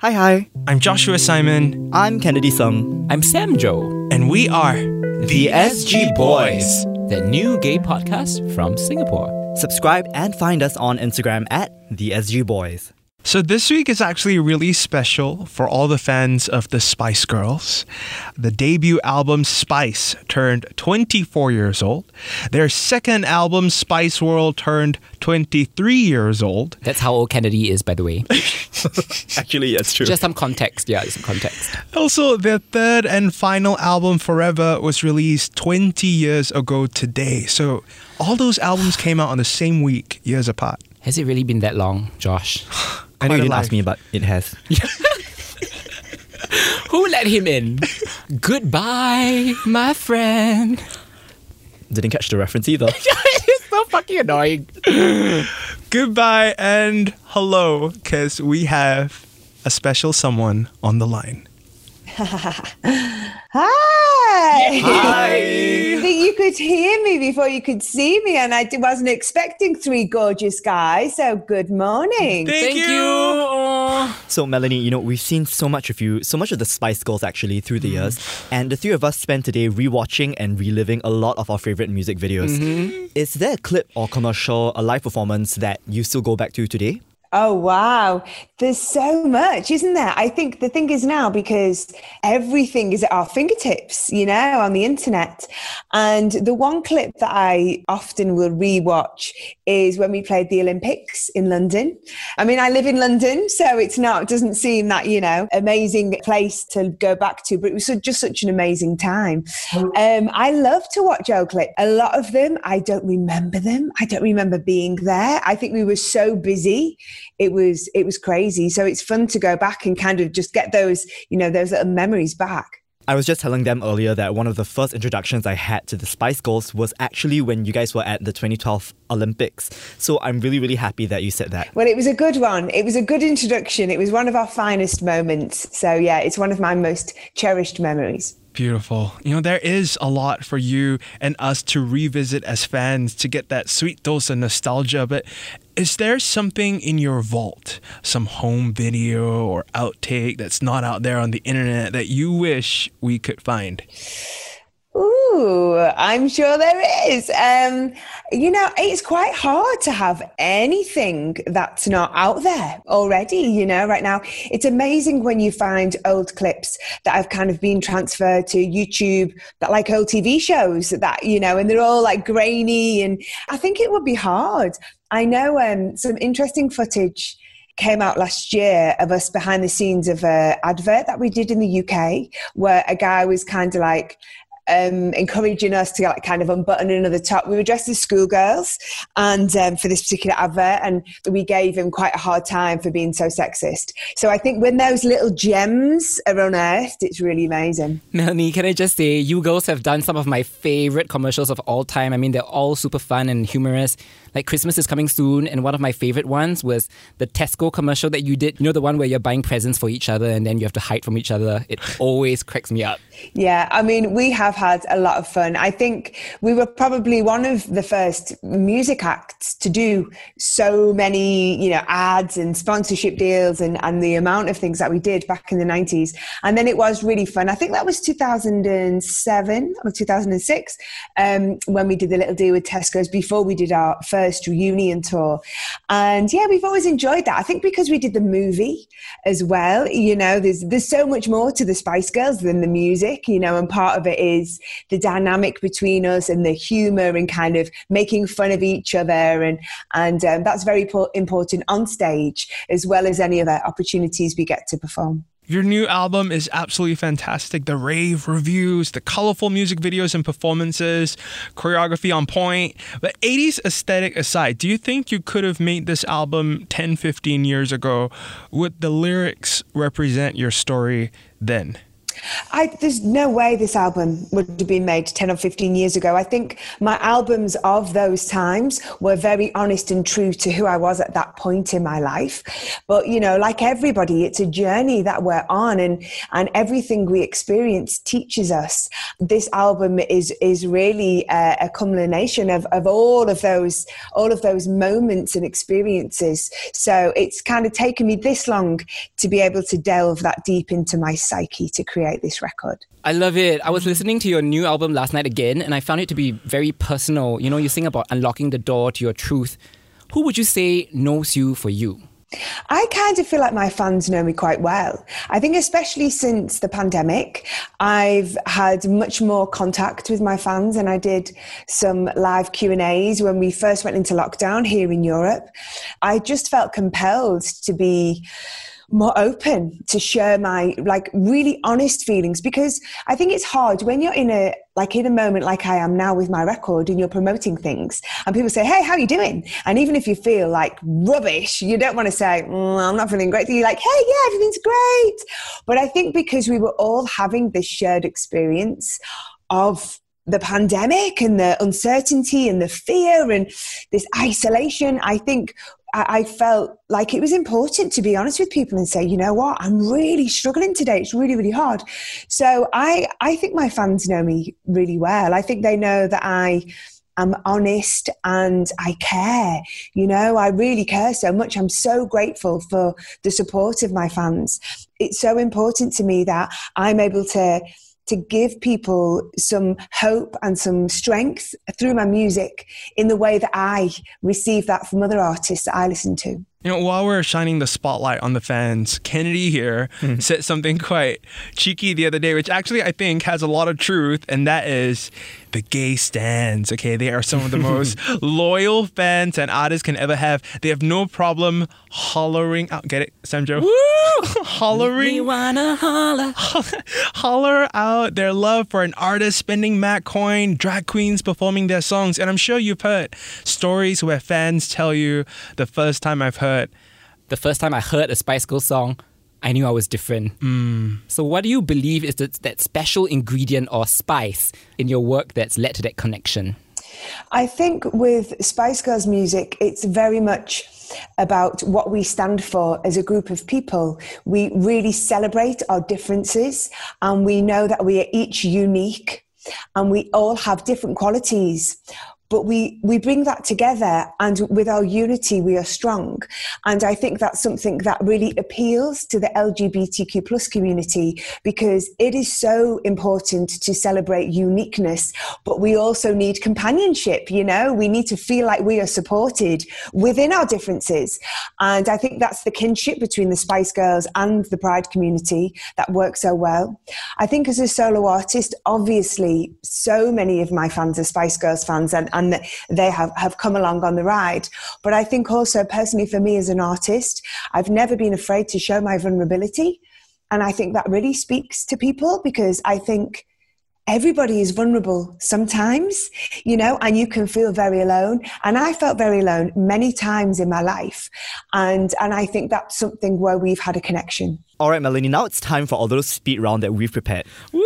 Hi, hi. I'm Joshua Simon, I'm Kennedy Sung. I'm Sam Joe, and we are The SG Boys. the new gay podcast from Singapore. Subscribe and find us on Instagram at the SG Boys. So this week is actually really special for all the fans of the Spice Girls. The debut album Spice turned 24 years old. Their second album Spice World turned 23 years old. That's how old Kennedy is, by the way. Actually, it's true. Just some context. Yeah, some context. Also, their third and final album Forever was released 20 years ago today. So all those albums came out on the same week, years apart. Has it really been that long, Josh? I know you didn't life. ask me, but it has. Who let him in? Goodbye, my friend. Didn't catch the reference either. it's so fucking annoying. Goodbye and hello, because we have a special someone on the line. Hi. Hi. You could hear me before you could see me, and I wasn't expecting three gorgeous guys. So good morning. Thank, Thank you. Aw. So, Melanie, you know, we've seen so much of you, so much of the Spice Girls actually through the mm. years. And the three of us spent today rewatching and reliving a lot of our favorite music videos. Mm-hmm. Is there a clip or commercial, a live performance that you still go back to today? Oh, wow. There's so much, isn't there? I think the thing is now because everything is at our fingertips, you know, on the internet. And the one clip that I often will rewatch is when we played the Olympics in London. I mean, I live in London, so it's not, it doesn't seem that, you know, amazing place to go back to, but it was just such an amazing time. Um, I love to watch old clips. A lot of them, I don't remember them. I don't remember being there. I think we were so busy it was it was crazy. So it's fun to go back and kind of just get those you know those little memories back. I was just telling them earlier that one of the first introductions I had to the Spice Girls was actually when you guys were at the 2012 Olympics. So I'm really, really happy that you said that. well it was a good one. It was a good introduction. It was one of our finest moments. So yeah it's one of my most cherished memories Beautiful. You know, there is a lot for you and us to revisit as fans to get that sweet dose of nostalgia. But is there something in your vault, some home video or outtake that's not out there on the internet that you wish we could find? Ooh, I'm sure there is. Um, you know, it's quite hard to have anything that's not out there already, you know, right now. It's amazing when you find old clips that have kind of been transferred to YouTube, that like old TV shows that, you know, and they're all like grainy. And I think it would be hard. I know um, some interesting footage came out last year of us behind the scenes of a advert that we did in the UK where a guy was kind of like um, encouraging us to like kind of unbutton another top. We were dressed as schoolgirls, and um, for this particular advert, and we gave him quite a hard time for being so sexist. So I think when those little gems are unearthed, it's really amazing. Melanie, can I just say, you girls have done some of my favorite commercials of all time. I mean, they're all super fun and humorous. Like Christmas is coming soon, and one of my favorite ones was the Tesco commercial that you did. You know, the one where you're buying presents for each other and then you have to hide from each other. It always cracks me up. Yeah, I mean, we have had a lot of fun. I think we were probably one of the first music acts to do so many, you know, ads and sponsorship deals and, and the amount of things that we did back in the 90s. And then it was really fun. I think that was 2007 or 2006 um, when we did the little deal with Tesco's before we did our first reunion tour. And yeah, we've always enjoyed that. I think because we did the movie as well, you know, there's, there's so much more to the Spice Girls than the music, you know, and part of it is the dynamic between us and the humor and kind of making fun of each other. And, and um, that's very po- important on stage as well as any other opportunities we get to perform. Your new album is absolutely fantastic. The rave reviews, the colorful music videos and performances, choreography on point. But 80s aesthetic aside, do you think you could have made this album 10, 15 years ago? Would the lyrics represent your story then? I, there's no way this album would have been made 10 or 15 years ago. I think my albums of those times were very honest and true to who I was at that point in my life. But, you know, like everybody, it's a journey that we're on and, and everything we experience teaches us. This album is, is really a, a culmination of, of all of those, all of those moments and experiences. So it's kind of taken me this long to be able to delve that deep into my psyche to create this record. I love it. I was listening to your new album last night again, and I found it to be very personal. You know, you sing about unlocking the door to your truth. Who would you say knows you for you? I kind of feel like my fans know me quite well. I think especially since the pandemic, I've had much more contact with my fans and I did some live Q&As when we first went into lockdown here in Europe. I just felt compelled to be more open to share my like really honest feelings because I think it's hard when you're in a like in a moment like I am now with my record and you're promoting things and people say, Hey, how are you doing? And even if you feel like rubbish, you don't want to say, mm, I'm not feeling great. You're like, Hey, yeah, everything's great. But I think because we were all having this shared experience of the pandemic and the uncertainty and the fear and this isolation, I think I, felt like it was important to be honest with people and say, you know what, I'm really struggling today. It's really, really hard. So I, I think my fans know me really well. I think they know that I am honest and I care. You know, I really care so much. I'm so grateful for the support of my fans. It's so important to me that I'm able to to give people some hope and some strength through my music in the way that I receive that from other artists that I listen to. You know, while we're shining the spotlight on the fans, Kennedy here mm. said something quite cheeky the other day, which actually I think has a lot of truth, and that is the gay stans. Okay, they are some of the most loyal fans an artist can ever have. They have no problem hollering out. Get it, Samjo? Woo! hollering. We wanna holler. holler out their love for an artist spending Mac coin, drag queens performing their songs, and I'm sure you've heard stories where fans tell you the first time I've heard heard. The first time I heard a Spice Girls song, I knew I was different. Mm. So, what do you believe is that, that special ingredient or spice in your work that's led to that connection? I think with Spice Girls music, it's very much about what we stand for as a group of people. We really celebrate our differences and we know that we are each unique and we all have different qualities but we we bring that together and with our unity we are strong. And i think that's something that really appeals to the lgbtq plus community because it is so important to celebrate uniqueness but we also need companionship you know? We need to feel like we are supported within our differences. And i think that's the kinship between the spice girls and the pride community that works so well. I think as a solo artist obviously so many of my fans are spice girls fans and and they have, have come along on the ride. But I think also personally for me as an artist, I've never been afraid to show my vulnerability. And I think that really speaks to people because I think everybody is vulnerable sometimes, you know, and you can feel very alone. And I felt very alone many times in my life. And, and I think that's something where we've had a connection. All right, Melanie, now it's time for all those speed round that we've prepared. Woo!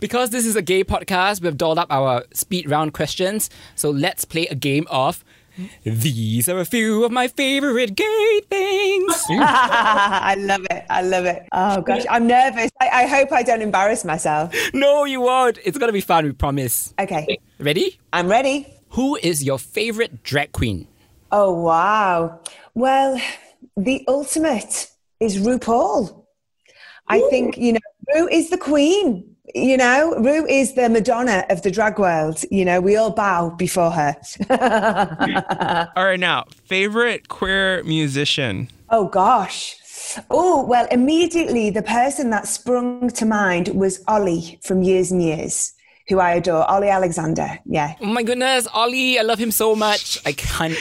Because this is a gay podcast, we've dolled up our speed round questions. So let's play a game of these are a few of my favorite gay things. I love it. I love it. Oh gosh, I'm nervous. I, I, hope I don't embarrass myself. No, you won't. It's gonna be fun. We promise. Okay. Ready? I'm ready. Who is your favorite drag queen? Oh wow. Well, the ultimate is RuPaul. I think you know Ru is the queen you know, Ru is the Madonna of the drag world. You know, we all bow before her. all right, now, favorite queer musician? Oh, gosh. Oh, well, immediately the person that sprung to mind was Olly from Years and Years, who I adore. Olly Alexander. Yeah. Oh, my goodness. Olly, I love him so much. I can't,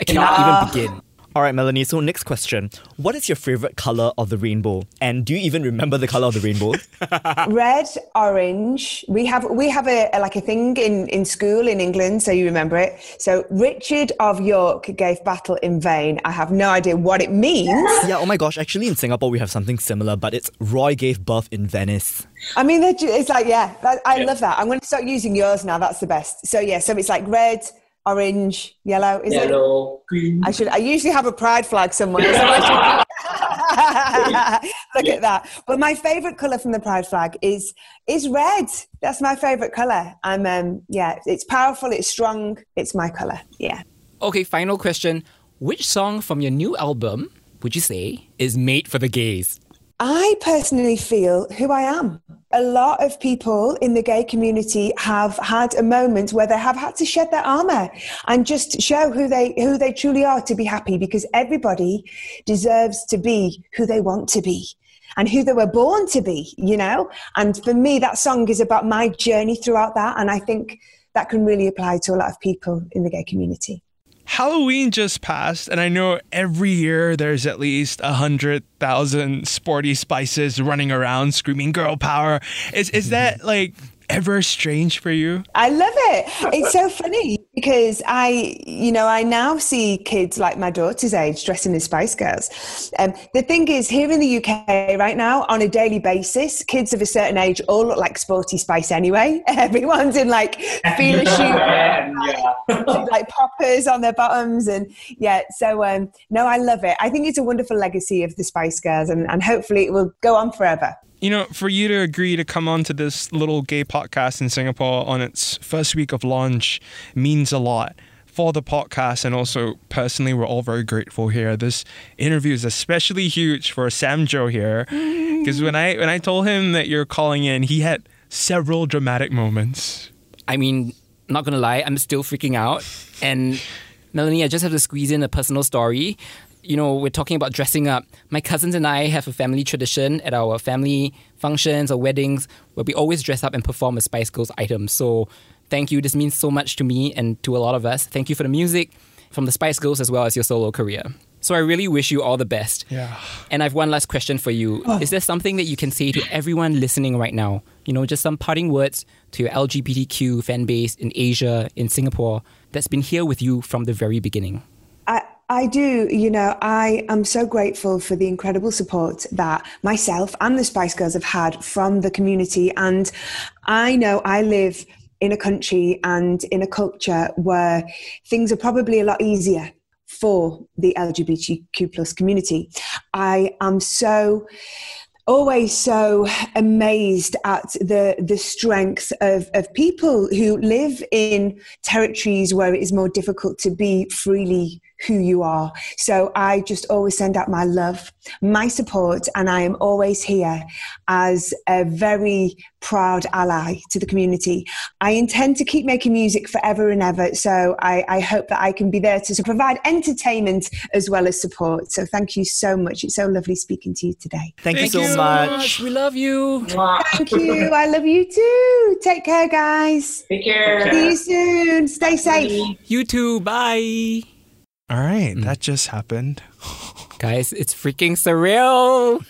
I cannot even begin. All right, Melanie. So next question: What is your favorite color of the rainbow? And do you even remember the color of the rainbow? Red, orange. We have we have a, a like a thing in in school in England, so you remember it. So Richard of York gave battle in vain. I have no idea what it means. yeah. Oh my gosh. Actually, in Singapore we have something similar, but it's Roy gave birth in Venice. I mean, it's like yeah, I love that. I'm going to start using yours now. That's the best. So yeah, so it's like red, orange, yellow. Is it? Yellow, green. I should. I usually have a pride flag somewhere. So I should, look at that. But my favourite colour from the pride flag is is red. That's my favourite colour. I'm um yeah. It's powerful. It's strong. It's my colour. Yeah. Okay, final question. Which song from your new album would you say is made for the gays? I personally feel who I am. A lot of people in the gay community have had a moment where they have had to shed their armor and just show who they who they truly are to be happy because everybody deserves to be who they want to be and who they were born to be, you know? And for me that song is about my journey throughout that and I think that can really apply to a lot of people in the gay community. Halloween just passed, and I know every year there's at least a hundred thousand sporty spices running around screaming "girl power." Is is that like ever strange for you? I love it. It's so funny because I, you know, I now see kids like my daughter's age dressing as Spice Girls. Um, the thing is, here in the UK right now, on a daily basis, kids of a certain age all look like Sporty Spice anyway. Everyone's in like feeler shoes, like poppers on their bottoms, and yeah. So um, no, I love it. I think it's a wonderful legacy of the Spice Girls, and, and hopefully it will go on forever. You know, for you to agree to come on to this little gay podcast in Singapore on its first week of launch means a lot for the podcast and also personally we're all very grateful here. This interview is especially huge for Sam Joe here because when I when I told him that you're calling in, he had several dramatic moments. I mean, not gonna lie, I'm still freaking out. And Melanie, I just have to squeeze in a personal story. You know, we're talking about dressing up. My cousins and I have a family tradition at our family functions or weddings where we always dress up and perform a Spice Girls item. So thank you. This means so much to me and to a lot of us. Thank you for the music from the Spice Girls as well as your solo career. So I really wish you all the best. Yeah. And I've one last question for you. Oh. Is there something that you can say to everyone listening right now? You know, just some parting words to your LGBTQ fan base in Asia, in Singapore, that's been here with you from the very beginning. I, do. You know, I am so grateful for the incredible support that myself and the Spice Girls have had from the community. And I know I live in a country and in a culture where things are probably a lot easier for the LGBTQ plus community. I am so always so amazed at the the strength of, of people who live in territories where it is more difficult to be freely who you are. So I just always send out my love, my support, and I am always here as a very proud ally to the community. I intend to keep making music forever and ever. So I, I hope that I can be there to provide entertainment as well as support. So thank you so much. It's so lovely speaking to you today. Thank, Thank you so you so much. We love you. Thank you. I love you too. Take care, guys. Take care. See you soon. Stay safe. You too. Bye. All right, mm. that just happened. Guys, it's freaking surreal.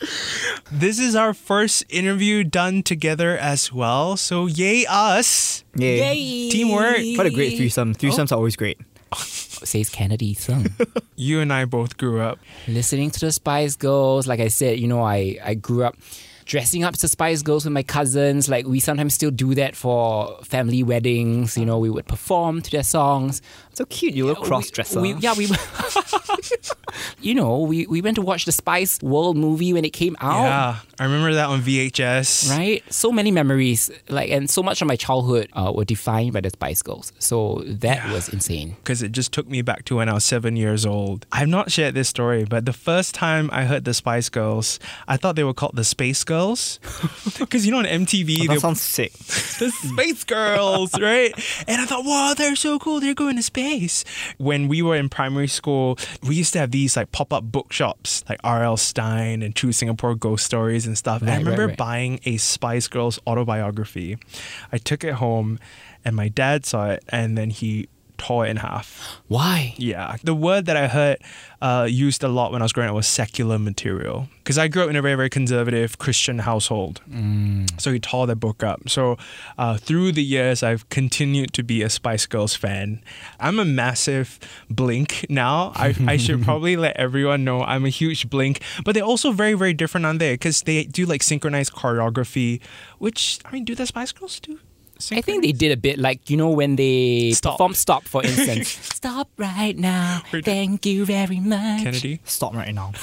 This is our first interview done together as well. So yay us. Yay. yay. Teamwork. What a great threesome. Oh. Threesomes are always great. Says Kennedy song. You and I both grew up. Listening to the Spice Girls, like I said, you know, I, I grew up dressing up to Spice Girls with my cousins. Like we sometimes still do that for family weddings. You know, we would perform to their songs. So cute, you little cross dresser. Yeah, we. you know, we, we went to watch the Spice World movie when it came out. Yeah, I remember that on VHS. Right, so many memories, like, and so much of my childhood uh, were defined by the Spice Girls. So that was insane. Because it just took me back to when I was seven years old. I've not shared this story, but the first time I heard the Spice Girls, I thought they were called the Space Girls. Because you know on MTV, Oh, they that sounds sick. the Space Girls, right? And I thought, wow, they're so cool. They're going to space. When we were in primary school, we used to have these like pop up bookshops, like R.L. Stine and True Singapore Ghost Stories and stuff. and I Right, right, remember right. buying a Spice Girls autobiography. I took it home, and my dad saw it, and then he tore in half. Why? Yeah. The word that I heard uh, used a lot when I was growing up was secular material. Because I grew up in a very, very conservative Christian household. So he tore the book up. So uh, through the years, I've continued to be a Spice Girls fan. I'm a massive Blink now. I, I should probably let everyone know I'm a huge Blink. But they're also very, very different on there because they do like synchronized choreography, which, I mean, do the Spice Girls do? I think they did a bit like you know when they Stop. perform "Stop" for instance. Stop right now. Thank you very much. Kennedy? Stop right now.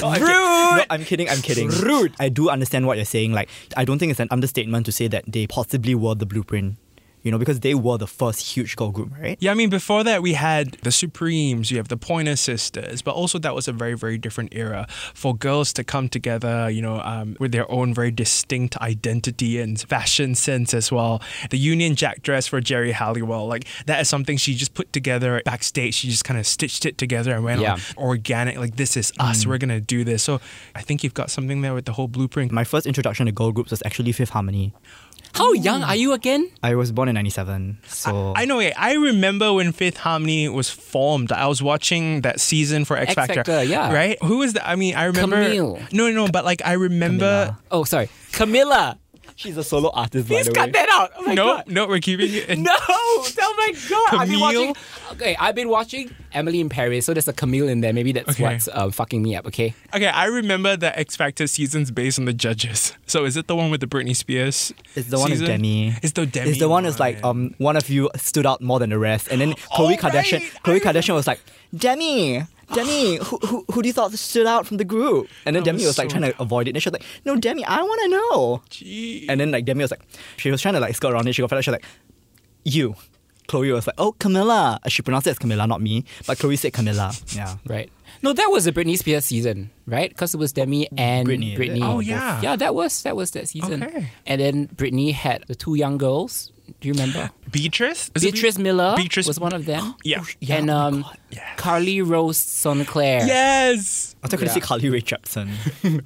No, I'm Rude. No, I'm kidding. I'm kidding. Rude. I do understand what you're saying. Like, I don't think it's an understatement to say that they possibly were the blueprint. You know, because they were the first huge girl group, right? Yeah, I mean, before that, we had the Supremes, you have the Pointer Sisters, but also that was a very, very different era for girls to come together, you know, um, with their own very distinct identity and fashion sense as well. The Union Jack dress for Geri Halliwell, like, that is something she just put together backstage. She just kind of stitched it together and went Yeah. on organic, like, this is us, we're going to do this. So I think you've got something there with the whole blueprint. My first introduction to girl groups was actually Fifth Harmony. How young are you again? I was born in 97, so... I know. Eh, I remember when Fifth Harmony was formed. I was watching that season for X X Factor. Factor, yeah. Right? Who was that? I mean, I remember. Camille. No, no, but like I remember. Camilla. Oh, sorry, Camilla. She's a solo artist, by Please the cut that out. Oh my no, god. no, we're keeping it. in- No, oh my god! I've been watching. Okay, I've been watching Emily in Paris, so there's a Camille in there. Maybe that's Okay. what's um, fucking me up. Okay. Okay, I remember the X Factor seasons based on the judges. So is it the one with the Britney Spears? It's the one with? Demi. It's the Demi. It's the one that's like one. um one of you stood out more than the rest, and then Khloe Oh, Kardashian. right. Khloe Kardashian was like, Demi, Demi, who, who who do you thought stood out from the group? And then That Demi was was like so- trying to avoid it, and she was like, No, Demi, I want to know. Gee. And then like Demi was like, she was trying to like skirt around it. She got fed up. She was like, you. Khloe was like, oh, Camilla. She pronounced it as Camilla, not me. But Khloe said Camilla. Yeah. Right. No, that was the Britney Spears season, right? Because it was Demi and Britney. Britney. Oh, yeah. Yeah, that was that was that season. Okay. And then Britney had the two young girls. Do you remember? Beatrice? Is it Beatrice Miller Beatrice- was one of them. Yeah. Yeah, and oh um, God. Yes. Carly Rose Sonenclar. Yes. I thought I could Yeah. say Carly Rae Jepsen.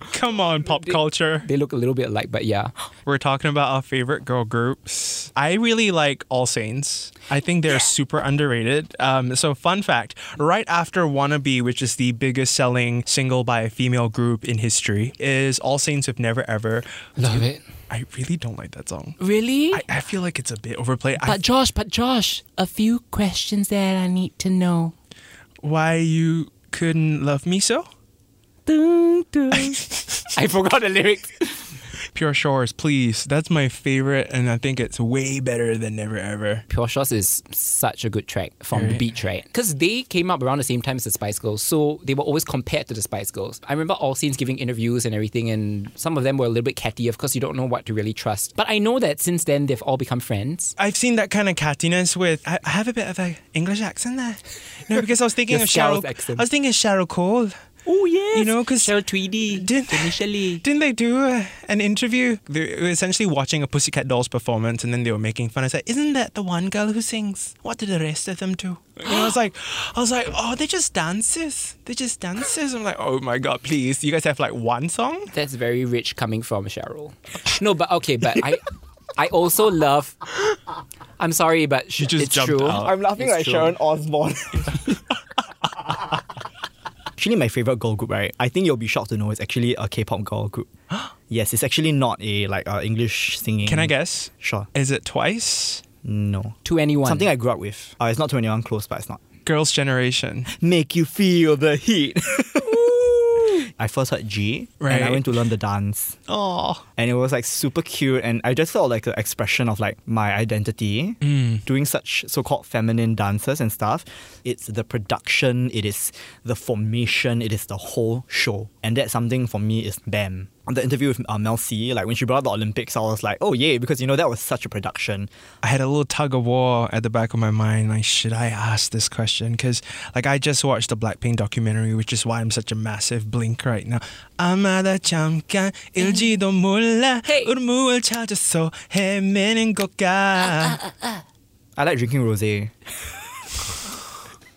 Come on, pop culture. They look a little bit alike, but yeah. We're talking about our favorite girl groups. I really like All Saints. I think they're super underrated. Um, so, fun fact right after Wannabe, which is the biggest selling single by a female group in history, is All Saints Have Never Ever. Love it. I really don't like that song. Really? I, I feel like it's a bit overplayed. I, but Josh, but Josh, a few questions that I need to know. why you couldn't love me so? Dun, dun. I forgot the lyrics. Pure Shores, please. That's my favorite, and I think it's way better than Never Ever. Pure Shores is such a good track from the Right. beach, right? Because they came up around the same time as the Spice Girls, so they were always compared to the Spice Girls. I remember All Saints giving interviews and everything, and some of them were a little bit catty, of course, you don't know what to really trust. But I know that since then they've all become friends. I've seen that kind of cattiness with. I, I have a bit of an English accent there. No, because I was thinking of Cheryl. Accent. I was thinking of Cheryl Cole. Oh yes, You know, 'cause Cheryl Tweedy didn't- initially. Didn't they do uh, an interview? They were essentially watching a Pussycat Dolls performance, and then they were making fun. I said, "Isn't that the one girl who sings? What did the rest of them do?" And I was like, "I was like, oh, they're just dances. They're just dances." I'm like, "Oh my god, please! You guys have like one song." That's very rich coming from Cheryl. No, but okay, but I I also love I'm sorry, but She just it's jumped true. out. I'm laughing It's like true. Sharon Osbourne. actually, my favorite girl group, right? I think you'll be shocked to know it's actually a K-pop girl group. yes, it's actually not a like uh, English singing. Can I guess? Sure. Is it twice? No. 2NE1. Something I grew up with. Uh, it's not 2NE1 close, but it's not. Girls' Generation. Make you feel the heat. I first heard G, and I went to learn the dance. Oh, and it was like super cute and i just felt like an expression of like my identity doing such so-called feminine dances and stuff it's the production it is the formation it is the whole show and that's something for me is bam on the interview with uh, Mel C, like when she brought up the Olympics, I was like, oh yeah, because you know that was such a production. I had a little tug of war at the back of my mind. Like, should I ask this question? Because, like, I just watched the Blackpink documentary, which is why I'm such a massive blink right now. 아마다 잠깐 일지도 몰라 Hey. 울음을 찾아서 헤매는 것까. I like drinking rosé.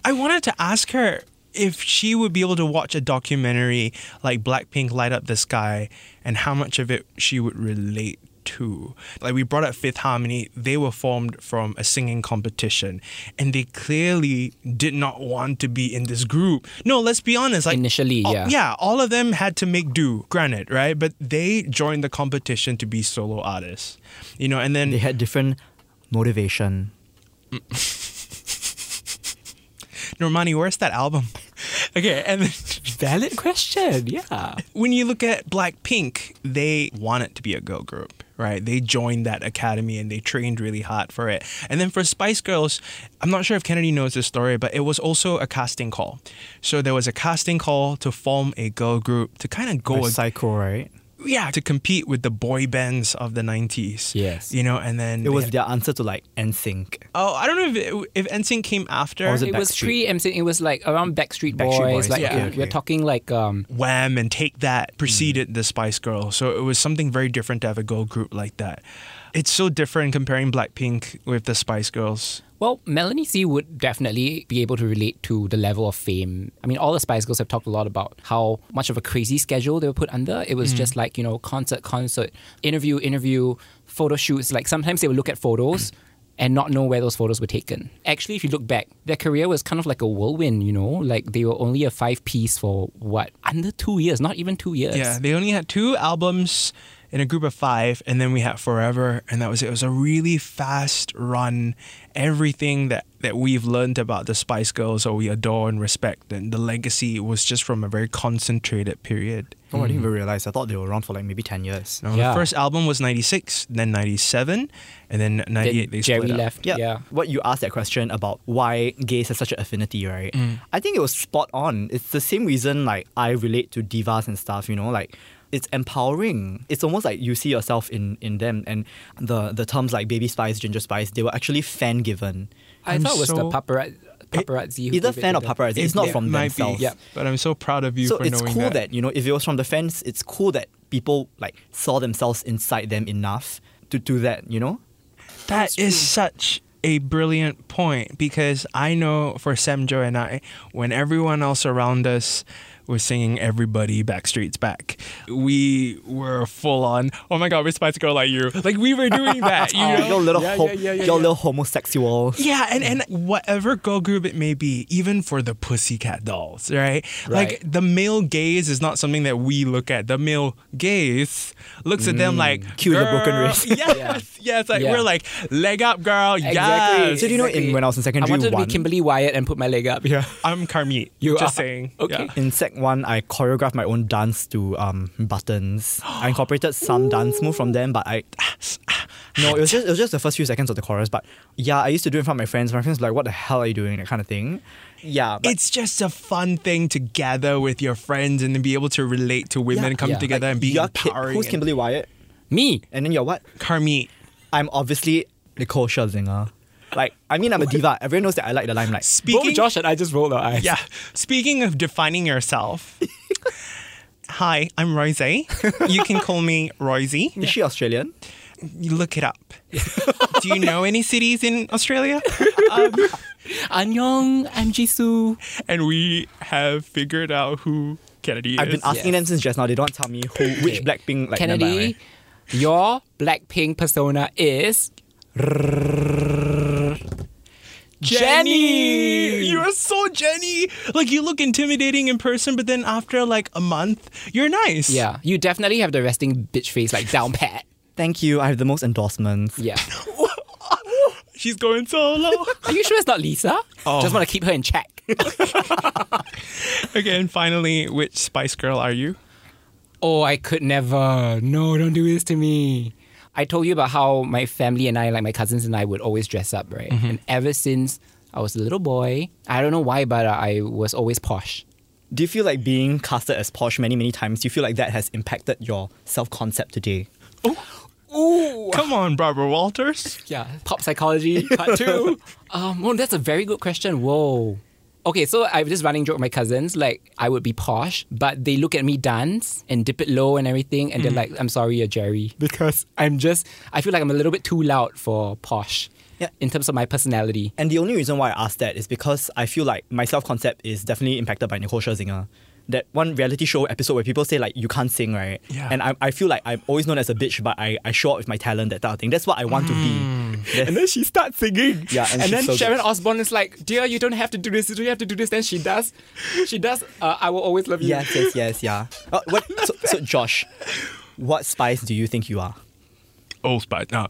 I wanted to ask her if she would be able to watch a documentary like Blackpink Light Up the Sky and how much of it she would relate two. Like we brought up Fifth Harmony, they were formed from a singing competition, and they clearly did not want to be in this group. No, let's be honest. Like Initially, all- yeah. yeah, all of them had to make do. Granted, right? But they joined the competition to be solo artists. You know, and then They had different motivation. Normani, where's that album? okay, and Valid question. Yeah. when you look at Blackpink, they wanted to be a girl group, right? They joined that academy and they trained really hard for it. And then for Spice Girls, I'm not sure if Kennedy knows this story, but it was also a casting call. So there was a casting call to form a girl group to kind of go, ag- Psycho, right? Yeah, to compete with the boy bands of the 90s. Yes. You know, and then It was had- their answer to like NSYNC. oh, I don't know if it, if NSYNC came after. Or was it It was Backstreet? pre MC. It was like around Backstreet Boys. Backstreet Boys, Like yeah. we're- Okay, we're talking like um Wham and Take That preceded the Spice Girls. So it was something very different to have a girl group like that. It's so different comparing Blackpink with the Spice Girls. Well, Melanie C would definitely be able to relate to the level of fame. I mean, all the Spice Girls have talked a lot about how much of a crazy schedule they were put under. It was mm. just like, you know, concert, concert, interview, interview, photo shoots. Like sometimes they would look at photos and not know where those photos were taken. Actually, if you look back, their career was kind of like a whirlwind, you know? Like they were only a five piece for what? Under two years, not even two years. Yeah, they only had two albums in a group of five, and then we had Forever, and that was it. It was a really fast run. Everything that, that we've learned about the Spice Girls or we adore and respect, and the legacy was just from a very concentrated period. Oh, I didn't even realize. I thought they were around for like maybe 10 years. Now, Yeah. The first album was 96, then 97, and then 98 Then they Geri split up. left. Yeah. yeah. What you asked that question about why gays have such an affinity, right? Mm. I think it was spot on. It's the same reason like I relate to divas and stuff, you know, like it's empowering. It's almost like you see yourself in in them and the the terms like baby spice, ginger spice, they were actually fan given. I I'm thought it was the so- paparazzi. paparazzi who Either fan to or paparazzi. It's It- not it from might be, themselves. Yeah. But I'm so proud of you So for it's knowing cool that. that. you know if it was from the fans, it's cool that people like saw themselves inside them enough to do that. You know. That is such a brilliant point because I know for Samjo and I, when everyone else around us was singing Everybody Backstreet's Back, we were full on, oh my god, we're Spice Girl like you. Like we were doing that, you know? your little, Yeah, ho- yeah, yeah, yeah, your yeah. little homosexual. Yeah, and, and whatever girl group it may be, even for the Pussycat Dolls, right? Like the male gaze is not something that we look at. The male gaze looks at them mm. like Cue the broken "Girl." wrist. Yes, yes. Like Yeah. we're like leg up, girl. Exactly. Yes. So do you know in- exactly. when I was in secondary I wanted to be Kimberly Wyatt and put my leg up. Yeah. I'm Carmit. You are. just are? saying. Okay. Yeah. In 1, I choreographed my own dance to um, buttons. I incorporated some dance move from them, but I. No, it was just it was just the first few seconds of the chorus. But yeah, I used to do it in front of my friends. My friends were like, "What the hell are you doing?" That kind of thing. Yeah, but It's just a fun thing to gather with your friends and then be able to relate to women Yeah, and come yeah. together and be you're Ki- who's Kimberly Wyatt? Me. And then you're what? Carmit. I'm obviously Nicole Scherzinger. Like, I mean, I'm a diva. Everyone knows that I like the limelight. Speaking, Both Josh and I just rolled our eyes. yeah. Speaking of defining yourself. Hi, I'm Rosé. You can call me Rosé. Is she Australian? You look it up. Do you know any cities in Australia? Um, Annyeong, I'm Jisoo. And we have figured out who Kennedy is. I've is. been asking them since just now. They don't tell me who, which Blackpink like member I am. Kennedy, your Blackpink persona is Jennie. You are so Jennie. Like you look intimidating in person, but then after like a month, you're nice. Yeah, you definitely have the resting bitch face like down pat. Thank you. I have the most endorsements. Yeah. She's going solo. Are you sure it's not Lisa? Oh. Just want to keep her in check. okay, and finally, which Spice Girl are you? Oh, I could never. No, don't do this to me. I told you about how my family and I, like my cousins and I, would always dress up, right? And ever since I was a little boy, I don't know why, but I was always posh. Do you feel like being casted as posh many, many times? Do you feel like that has impacted your self concept today? Oh, Ooh. Come on, Barbara Walters. Yeah, pop psychology part two. um, oh, that's a very good question. Whoa. Okay, so I have just running joke with my cousins. Like, I would be posh, but they look at me dance and dip it low and everything, and they're mm. like, "I'm sorry, you're Geri," because I'm just. I feel like I'm a little bit too loud for posh. Yeah. In terms of my personality. And the only reason why I asked that is because I feel like my self concept is definitely impacted by Nicole Scherzinger. that one reality show episode where people say like you can't sing, right? Yeah. And I, I feel like I'm always known as a bitch, but I, I show up with my talent, that type of thing. That's what I want to be. Mm. That's- And then she starts singing. Yeah, and and, then so Sharon good. Osbourne is like, "Dear, you don't have to do this. You don't have to do this." Then she does. She does. Uh, I will always love you. yes, yes, yes, yeah. Uh, what, so, so, Josh, what spice do you think you are? Old Spice. No. Um,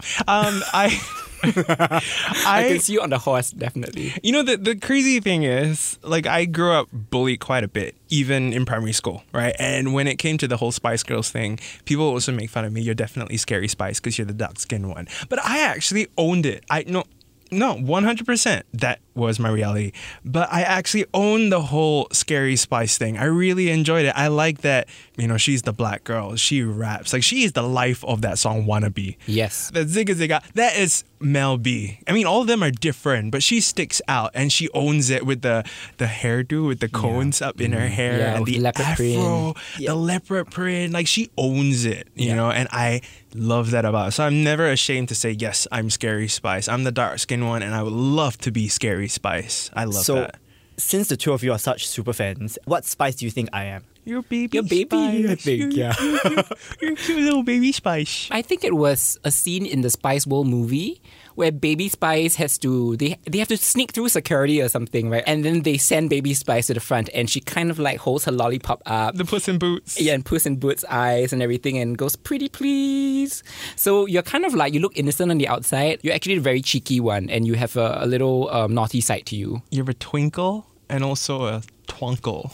I. I can see you on the horse, definitely. You know, the, the crazy thing is, like, I grew up bullied quite a bit, even in primary school, right? And when it came to the whole Spice Girls thing, people also make fun of me. You're definitely Scary Spice because you're the dark skinned one. But I actually owned it. I no. No, 100%. That was my reality. But I actually owned the whole Scary Spice thing. I really enjoyed it. I like that, you know, she's the black girl. She raps. Like, she is the life of that song, Wannabe. Yes. The Zigga Zigga, that is Mel B. I mean, all of them are different, but she sticks out and she owns it with the the hairdo with the cones up in her mm-hmm. hair Yeah, and the leopard afro, print. the leopard print. Like she owns it, you Yeah. know, and I love that about her. So I'm never ashamed to say, yes, I'm Scary Spice. I'm the dark skinned one and I would love to be Scary Spice. I love that. so, that. since the two of you are such super fans, what spice do you think I am? Your baby Your baby, I think, You're- yeah. you're- you're- You're a cute little baby Spice. I think it was a scene in the Spice World movie where Baby Spice has to they they have to sneak through security or something, right? And then they send Baby Spice to the front, and she kind of like holds her lollipop up. The Puss in Boots. Yeah, and Puss in Boots' eyes and everything, and goes, "Pretty please." So you're kind of like you look innocent on the outside. You're actually a very cheeky one, and you have a, a little um, naughty side to you. You have a twinkle and also a twinkle.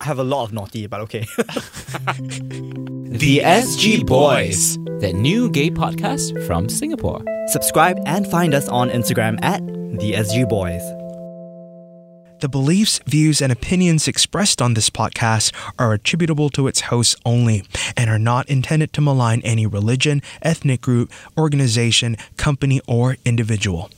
I have a lot of naughty, but okay. The SG Boys, the new gay podcast from Singapore. Subscribe and find us on Instagram at the SG Boys. The beliefs, views, and opinions expressed on this podcast are attributable to its hosts only and are not intended to malign any religion, ethnic group, organization, company, or individual.